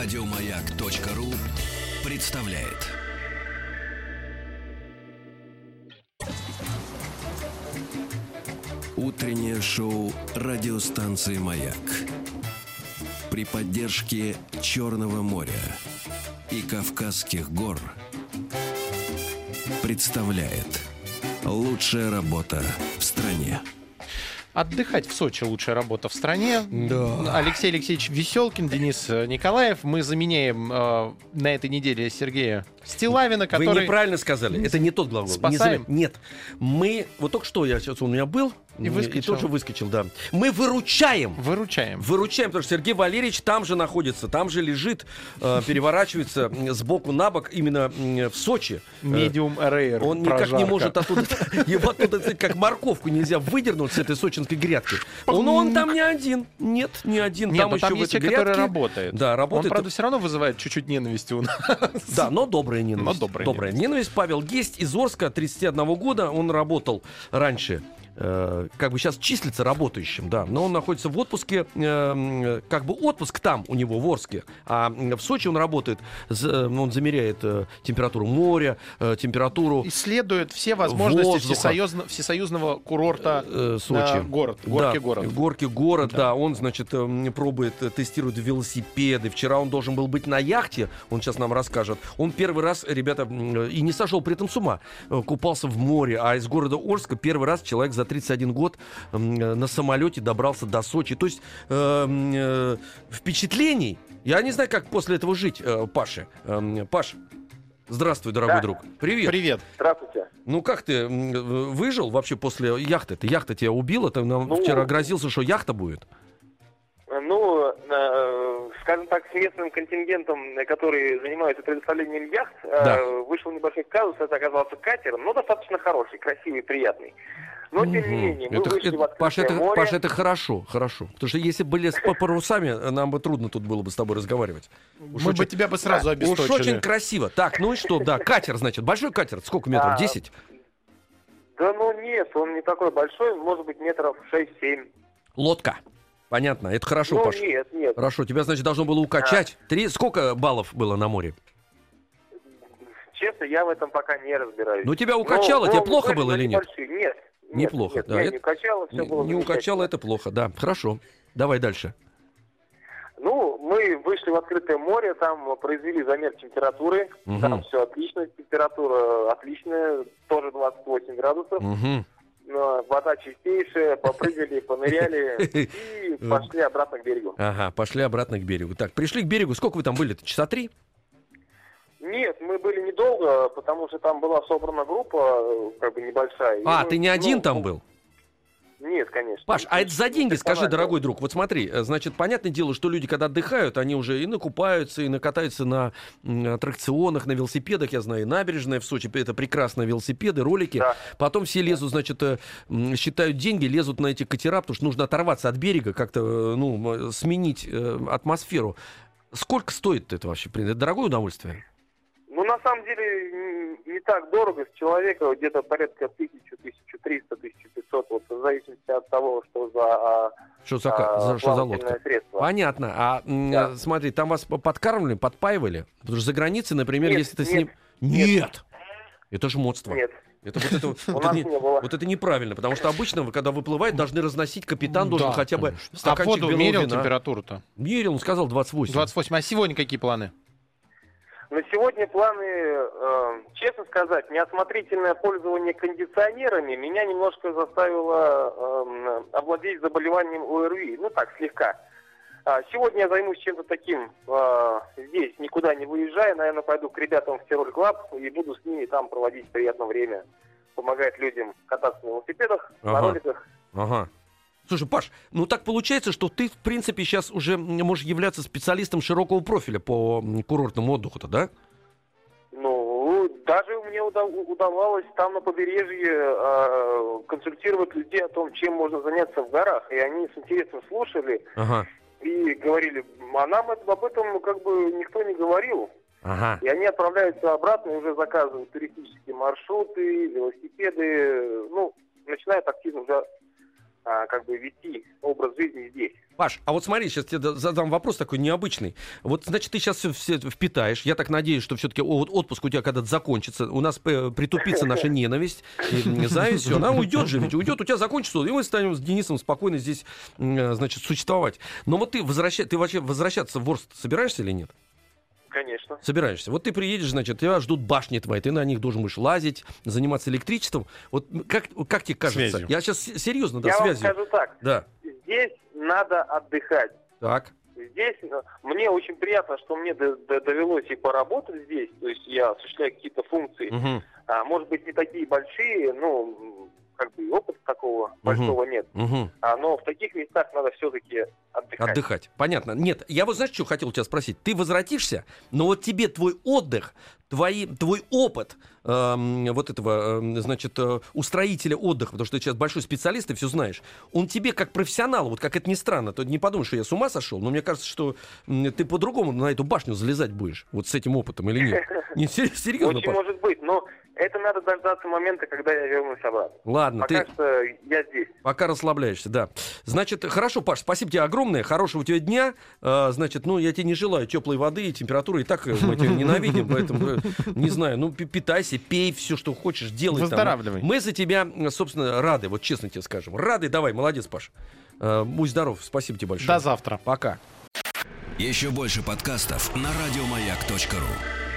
Радиомаяк.ру представляет. Утреннее шоу радиостанции «Маяк» при поддержке Черного моря и Кавказских гор представляет лучшая работа в стране. Отдыхать в Сочи лучшая работа в стране. Да. Алексей Алексеевич Веселкин, Денис э, Николаев. Мы заменяем э, на этой неделе Сергея Стилавина, Вы который... неправильно сказали. Это не тот. Не Спасаем? зря- Нет. Мы... Вот только что я сейчас он у меня был. И выскочил. тоже выскочил, да. Мы выручаем. Выручаем. Выручаем, потому что Сергей Валерьевич там же находится, там же лежит, э, переворачивается сбоку на бок именно м, в Сочи. Э, Медиум рейр. Он никак не может оттуда, его оттуда, как морковку нельзя выдернуть с этой сочинской грядки. Он, он там не один. Нет, не один. Нет, там но еще там есть человек, который работает. Да, работает. Он, правда, все равно вызывает чуть-чуть ненависти у нас. Да, но добрая ненависть. Но добрая ненависть. Павел Гесть из Орска, 31 года. Он работал раньше э, как бы сейчас числится работающим, да, но он находится в отпуске, э, как бы отпуск там у него в Орске, а в Сочи он работает, э, он замеряет э, температуру моря, э, температуру Исследует все возможности Воздуха. всесоюзно- всесоюзного курорта э, Сочи. на город. Горки Да, город. Горки город, да. Он, значит, пробует, э, тестирует велосипеды. Вчера он должен был быть на яхте, он сейчас нам расскажет. Он первый раз, ребята, э, и не сошел при этом с ума, э, купался в море, а из города Орска первый раз человек за 31 год э, на самолете добрался до Сочи. То есть э, э, впечатлений, я не знаю, как после этого жить, э, Паше. Эм, Паш, здравствуй, дорогой Да. друг. Привет. Привет. Здравствуйте. Ну как ты э, выжил вообще после яхты? Ты яхта тебя убила? Ты нам Ну- вчера грозился, что яхта будет? Ну, э, скажем так, с местным контингентом, э, который занимается предоставлением яхт, э, Да. вышел небольшой казус, это оказался катер, но достаточно хороший, красивый, приятный. Но, тем не менее, мы Это- вышли это- в Паш, это, море. Паш, это хорошо, хорошо. Потому что если были с по парусами, нам бы трудно тут было бы с тобой разговаривать. Уж Мы бы очень- тебя бы сразу Уж обесточили. очень красиво. Так, ну и что, да, катер, значит, большой катер, сколько метров? А, 10? Да ну нет, он не такой большой, может быть, метров 6-7. Лодка. Понятно, это хорошо, ну Паш. нет, нет. Хорошо, тебя, значит, должно было укачать. Три, сколько баллов было на море? Честно, я в этом пока не разбираюсь. Ну, тебя Но укачало, тебе волны плохо были, было но или нет? Нет. Неплохо, Нет, да, меня это- не укачало, все было Не укачало, это плохо, да. Хорошо. Давай дальше. Ну, мы вышли в открытое море, там произвели замер температуры, Мгм. там все отлично, температура отличная, тоже 28 градусов, Мгм. но вода чистейшая, попрыгали, поныряли и пошли обратно к берегу. Ага, пошли обратно к берегу. Так, пришли к берегу. Сколько вы там были? Часа три? Нет, мы были недолго, потому что там была собрана группа, э, как бы небольшая. и А, мы, ты не ну, один там был? Нет, конечно. Паш, а это за деньги, скажи, дорогой друг. Вот смотри, э, значит, понятное дело, что люди, когда отдыхают, они уже и накупаются, и накатаются на аттракционах, на велосипедах, я знаю, и набережная в Сочи, это прекрасные велосипеды, ролики. Да. Потом все лезут, значит, э, считают деньги, лезут на эти катера, потому что нужно оторваться от берега, как-то, ну, сменить атмосферу. Сколько стоит это вообще? Это дорогое удовольствие? На самом деле, не так дорого с человека, где-то порядка 1000, 1300, 1500, вот в зависимости от того, что за, а, Что за, а, за- что за лодка? средство. Понятно. А Да. смотри, там вас подкармливали, подпаивали? Потому что за границей, например, Нет, если ты с нет, ним... Нет! Это жмотство. Нет, Это вот это, вот это не, не вот это неправильно, потому что обычно, вы, когда выплывает, должны разносить, капитан должен Да, хотя бы конечно. А стаканчик воду белого мерил температуру-то? Мерил, он сказал 28. 28. А сегодня какие планы? На сегодня планы, э, честно сказать, неосмотрительное пользование кондиционерами меня немножко заставило э, овладеть заболеванием ОРВИ. Ну так, слегка. А, Сегодня я займусь чем-то таким э, здесь, никуда не выезжая. Наверное, пойду к ребятам в Тироль Club и буду с ними там проводить приятное время. Помогать людям кататься на велосипедах, на Ага. роликах. Ага. Слушай, Паш, ну так получается, что ты, в принципе, сейчас уже можешь являться специалистом широкого профиля по курортному отдыху-то, да? Ну, даже мне уда- удавалось там на побережье э, консультировать людей о том, чем можно заняться в горах. И они с интересом слушали Ага. и говорили, а нам это- об этом как бы никто не говорил. Ага. И они отправляются обратно и уже заказывают туристические маршруты, велосипеды, ну, начинают активно уже а, как бы вести образ жизни здесь. Паш, а вот смотри, сейчас тебе задам вопрос такой необычный. Вот, значит, ты сейчас все, все впитаешь. Я так надеюсь, что все-таки отпуск у тебя когда-то закончится. У нас притупится наша ненависть и зависть. Она уйдет же, ведь уйдет, у тебя закончится, и мы станем с Денисом спокойно здесь, э, значит, существовать. Но вот ты, возвращай, ты вообще возвращаться в Орст собираешься или нет? Конечно. Собираешься. Вот ты приедешь, значит, тебя ждут башни твои, ты на них должен будешь лазить, заниматься электричеством. Вот как, как тебе кажется? Связью. Я сейчас серьезно, да, Я связью. вам скажу так. Да. Здесь надо отдыхать. Так. Здесь ну, мне очень приятно, что мне довелось и поработать здесь, то есть я осуществляю какие-то функции, Мгм. а, может быть не такие большие, ну м, как бы и опыта такого большого нет, Мгм. а, но в таких местах надо все-таки отдыхать. Отдыхать. Понятно. Нет, я вот знаешь, что хотел у тебя спросить? Ты возвратишься, но вот тебе твой отдых, твои, твой опыт эм, вот этого, эм, значит, э, устроителя отдыха, потому что ты сейчас большой специалист, и все знаешь, он тебе как профессионал, вот как это ни странно, то не подумай, что я с ума сошел, но мне кажется, что ты по-другому на эту башню залезать будешь, вот с этим опытом или нет? Не, сер- серьезно, Очень может быть, но это надо дождаться момента, когда я вернусь обратно. Ладно, Пока ты... что я здесь. Пока расслабляешься, да. Значит, хорошо, Паш, спасибо тебе огромное, хорошего у тебя дня. А, значит, ну, я тебе не желаю теплой воды и температуры, и так э, мы тебя ненавидим, поэтому, э, не знаю, ну, пи- питайся, пей все, что хочешь, делай. там. Выздоравливай. Мы за тебя, собственно, рады, вот честно тебе скажем. Рады, давай, молодец, Паш. Э, Будь здоров, спасибо тебе большое. До завтра. Пока. Еще больше подкастов на радиомаяк.ру.